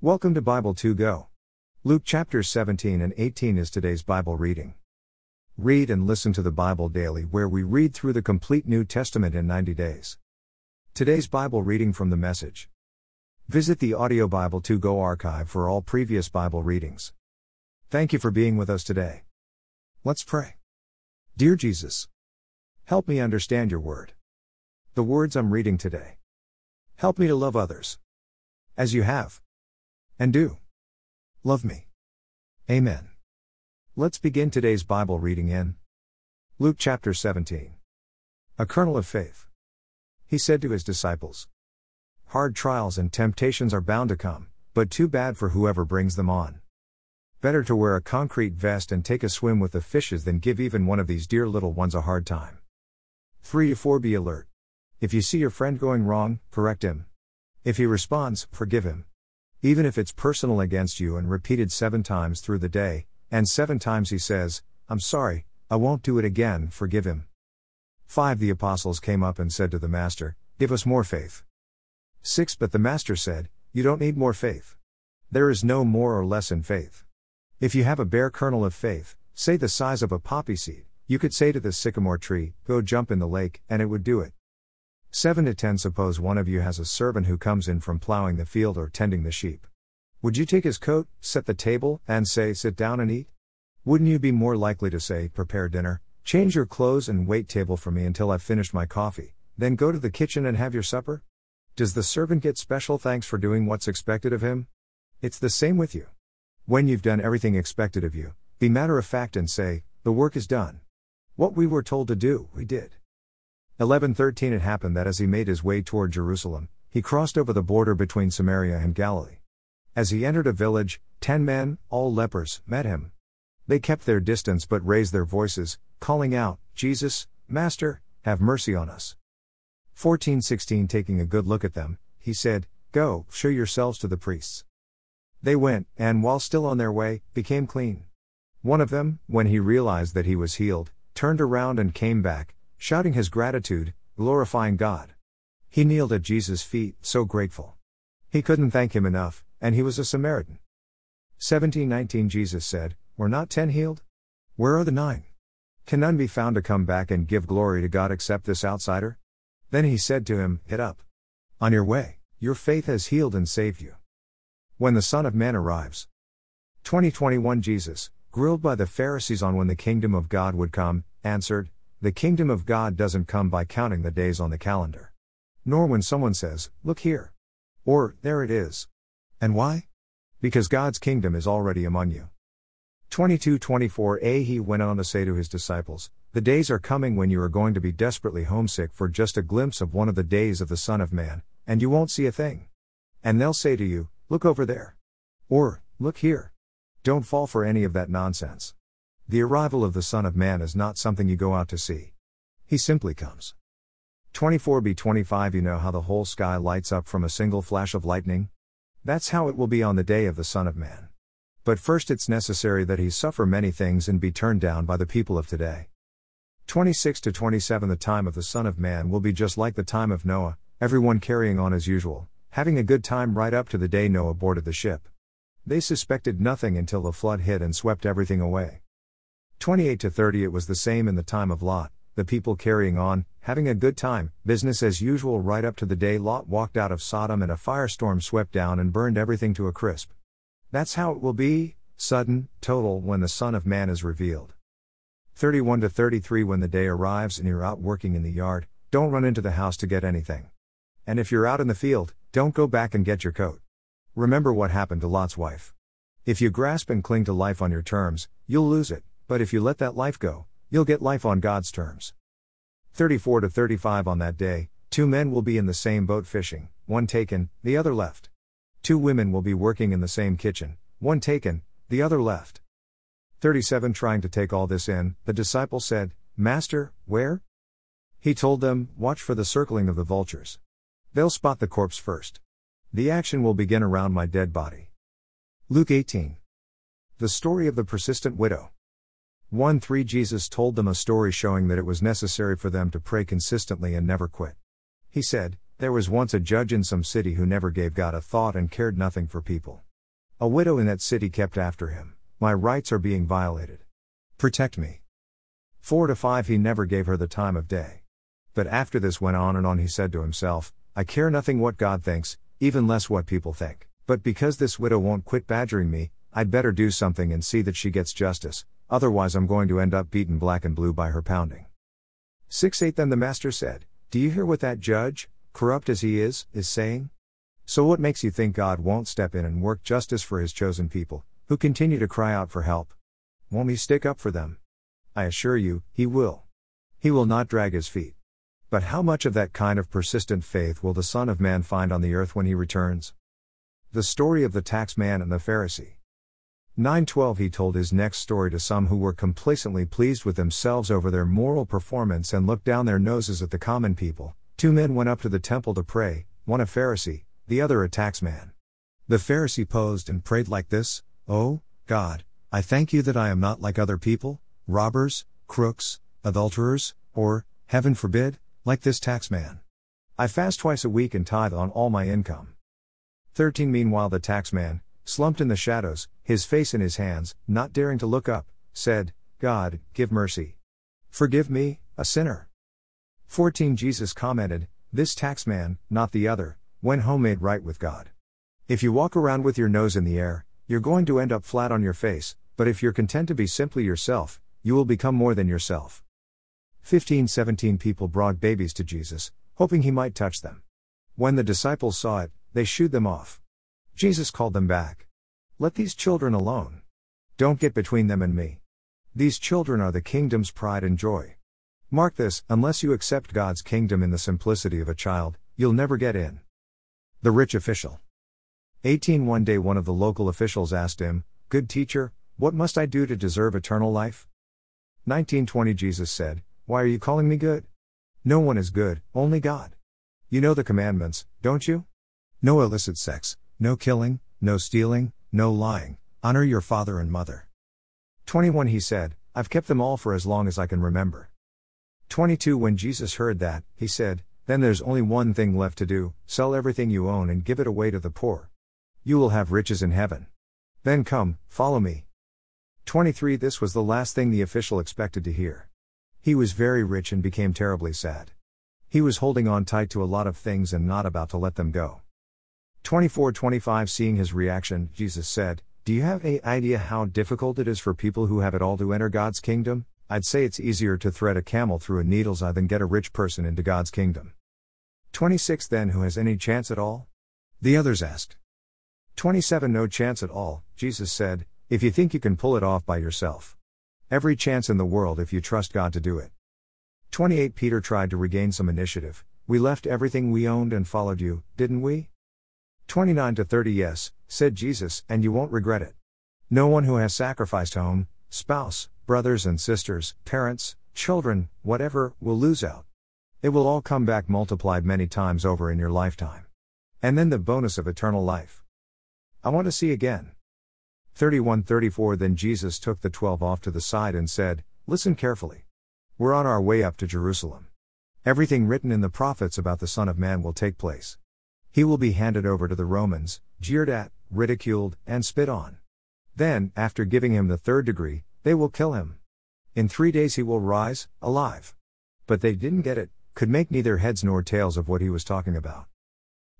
Welcome to Bible 2 Go. Luke chapters 17 and 18 is today's Bible reading. Read and listen to the Bible daily, where we read through the complete New Testament in 90 days. Today's Bible reading from the message. Visit the Audio Bible 2 Go archive for all previous Bible readings. Thank you for being with us today. Let's pray. Dear Jesus, help me understand your word. The words I'm reading today. Help me to love others. As you have. And do. Love me. Amen. Let's begin today's Bible reading in Luke chapter 17. A kernel of faith. He said to his disciples Hard trials and temptations are bound to come, but too bad for whoever brings them on. Better to wear a concrete vest and take a swim with the fishes than give even one of these dear little ones a hard time. 3 to 4 Be alert. If you see your friend going wrong, correct him. If he responds, forgive him. Even if it's personal against you and repeated seven times through the day, and seven times he says, I'm sorry, I won't do it again, forgive him. 5. The apostles came up and said to the Master, Give us more faith. 6. But the Master said, You don't need more faith. There is no more or less in faith. If you have a bare kernel of faith, say the size of a poppy seed, you could say to the sycamore tree, Go jump in the lake, and it would do it. 7 to 10 Suppose one of you has a servant who comes in from plowing the field or tending the sheep. Would you take his coat, set the table, and say, Sit down and eat? Wouldn't you be more likely to say, Prepare dinner, change your clothes, and wait table for me until I've finished my coffee, then go to the kitchen and have your supper? Does the servant get special thanks for doing what's expected of him? It's the same with you. When you've done everything expected of you, be matter of fact and say, The work is done. What we were told to do, we did. 11:13 It happened that as he made his way toward Jerusalem, he crossed over the border between Samaria and Galilee. As he entered a village, ten men, all lepers, met him. They kept their distance but raised their voices, calling out, Jesus, Master, have mercy on us. 14:16 Taking a good look at them, he said, Go, show yourselves to the priests. They went, and while still on their way, became clean. One of them, when he realized that he was healed, turned around and came back, shouting his gratitude, glorifying God. He kneeled at Jesus' feet, so grateful. He couldn't thank him enough, and he was a Samaritan. 1719 Jesus said, Were not ten healed? Where are the nine? Can none be found to come back and give glory to God except this outsider? Then he said to him, Get up. On your way, your faith has healed and saved you. When the Son of Man arrives. 2021 Jesus, grilled by the Pharisees on when the kingdom of God would come, answered, the kingdom of God doesn't come by counting the days on the calendar. Nor when someone says, Look here. Or, There it is. And why? Because God's kingdom is already among you. 22:24a He went on to say to his disciples, The days are coming when you are going to be desperately homesick for just a glimpse of one of the days of the Son of Man, and you won't see a thing. And they'll say to you, Look over there. Or, Look here. Don't fall for any of that nonsense. The arrival of the Son of Man is not something you go out to see. He simply comes. 24b 25 You know how the whole sky lights up from a single flash of lightning? That's how it will be on the day of the Son of Man. But first it's necessary that he suffer many things and be turned down by the people of today. 26 to 27 The time of the Son of Man will be just like the time of Noah, everyone carrying on as usual, having a good time right up to the day Noah boarded the ship. They suspected nothing until the flood hit and swept everything away. 28 to 30 It was the same in the time of Lot, the people carrying on, having a good time, business as usual right up to the day Lot walked out of Sodom and a firestorm swept down and burned everything to a crisp. That's how it will be, sudden, total, when the Son of Man is revealed. 31 to 33 When the day arrives and you're out working in the yard, don't run into the house to get anything. And if you're out in the field, don't go back and get your coat. Remember what happened to Lot's wife. If you grasp and cling to life on your terms, you'll lose it but if you let that life go, you'll get life on God's terms. 34 to 35 On that day, two men will be in the same boat fishing, one taken, the other left. Two women will be working in the same kitchen, one taken, the other left. 37 Trying to take all this in, the disciple said, Master, where? He told them, Watch for the circling of the vultures. They'll spot the corpse first. The action will begin around my dead body. Luke 18. The story of the persistent widow. 1 3 Jesus told them a story showing that it was necessary for them to pray consistently and never quit. He said, There was once a judge in some city who never gave God a thought and cared nothing for people. A widow in that city kept after him, My rights are being violated. Protect me. 4 to 5 He never gave her the time of day. But after this went on and on, he said to himself, I care nothing what God thinks, even less what people think. But because this widow won't quit badgering me, I'd better do something and see that she gets justice, otherwise, I'm going to end up beaten black and blue by her pounding. 6 8 Then the master said, Do you hear what that judge, corrupt as he is, is saying? So what makes you think God won't step in and work justice for his chosen people, who continue to cry out for help? Won't he stick up for them? I assure you, he will. He will not drag his feet. But how much of that kind of persistent faith will the Son of Man find on the earth when he returns? The story of the tax man and the Pharisee. 912 He told his next story to some who were complacently pleased with themselves over their moral performance and looked down their noses at the common people. Two men went up to the temple to pray, one a Pharisee, the other a tax man. The Pharisee posed and prayed like this Oh, God, I thank you that I am not like other people, robbers, crooks, adulterers, or, heaven forbid, like this tax man. I fast twice a week and tithe on all my income. 13 Meanwhile, the tax man, slumped in the shadows, his face in his hands, not daring to look up, said, God, give mercy. Forgive me, a sinner. 14 Jesus commented, This tax man, not the other, went home made right with God. If you walk around with your nose in the air, you're going to end up flat on your face, but if you're content to be simply yourself, you will become more than yourself. 15 17 people brought babies to Jesus, hoping he might touch them. When the disciples saw it, they shooed them off. Jesus called them back. Let these children alone. Don't get between them and me. These children are the kingdom's pride and joy. Mark this unless you accept God's kingdom in the simplicity of a child, you'll never get in. The rich official. 18 One day one of the local officials asked him, Good teacher, what must I do to deserve eternal life? 1920 Jesus said, why are you calling me good? No one is good, only God. You know the commandments, don't you? No illicit sex, no killing, no stealing, no lying, honor your father and mother. 21 He said, I've kept them all for as long as I can remember. 22 When Jesus heard that, he said, Then there's only one thing left to do sell everything you own and give it away to the poor. You will have riches in heaven. Then come, follow me. 23 This was the last thing the official expected to hear. He was very rich and became terribly sad. He was holding on tight to a lot of things and not about to let them go. 24 25 Seeing his reaction, Jesus said, Do you have any idea how difficult it is for people who have it all to enter God's kingdom? I'd say it's easier to thread a camel through a needle's eye than get a rich person into God's kingdom. 26 Then who has any chance at all? The others asked. 27 No chance at all, Jesus said, if you think you can pull it off by yourself. Every chance in the world if you trust God to do it. 28 Peter tried to regain some initiative. We left everything we owned and followed you, didn't we? 29 to 30 Yes, said Jesus, and you won't regret it. No one who has sacrificed home, spouse, brothers and sisters, parents, children, whatever, will lose out. It will all come back multiplied many times over in your lifetime. And then the bonus of eternal life. I want to see again. 31 34 Then Jesus took the twelve off to the side and said, Listen carefully. We're on our way up to Jerusalem. Everything written in the prophets about the Son of Man will take place. He will be handed over to the Romans, jeered at, ridiculed, and spit on. Then, after giving him the third degree, they will kill him. In three days he will rise, alive. But they didn't get it, could make neither heads nor tails of what he was talking about.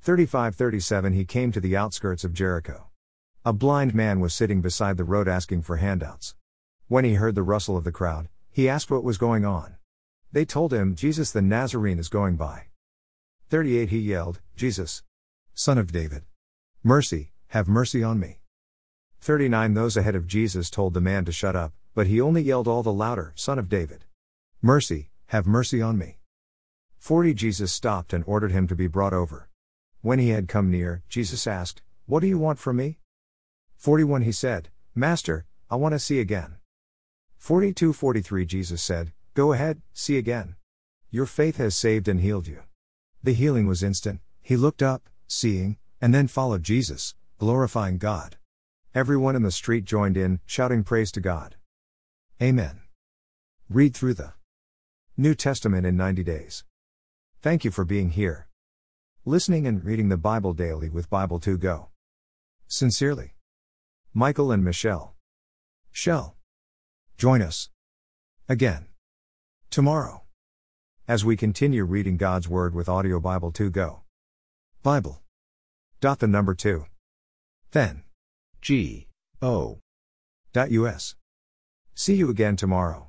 35 37 He came to the outskirts of Jericho. A blind man was sitting beside the road asking for handouts. When he heard the rustle of the crowd, he asked what was going on. They told him, Jesus the Nazarene is going by. 38 He yelled, Jesus, Son of David, mercy, have mercy on me. 39 Those ahead of Jesus told the man to shut up, but he only yelled all the louder, Son of David, mercy, have mercy on me. 40 Jesus stopped and ordered him to be brought over. When he had come near, Jesus asked, What do you want from me? 41 He said, Master, I want to see again. 42 43 Jesus said, Go ahead, see again. Your faith has saved and healed you. The healing was instant, he looked up, seeing, and then followed Jesus, glorifying God. Everyone in the street joined in, shouting praise to God. Amen. Read through the New Testament in 90 days. Thank you for being here. Listening and reading the Bible daily with Bible2Go. Sincerely. Michael and Michelle. Shell. Join us. Again. Tomorrow. As we continue reading God's Word with Audio Bible 2 Go. Bible. Dot the number 2. Then. G. O. Dot US. See you again tomorrow.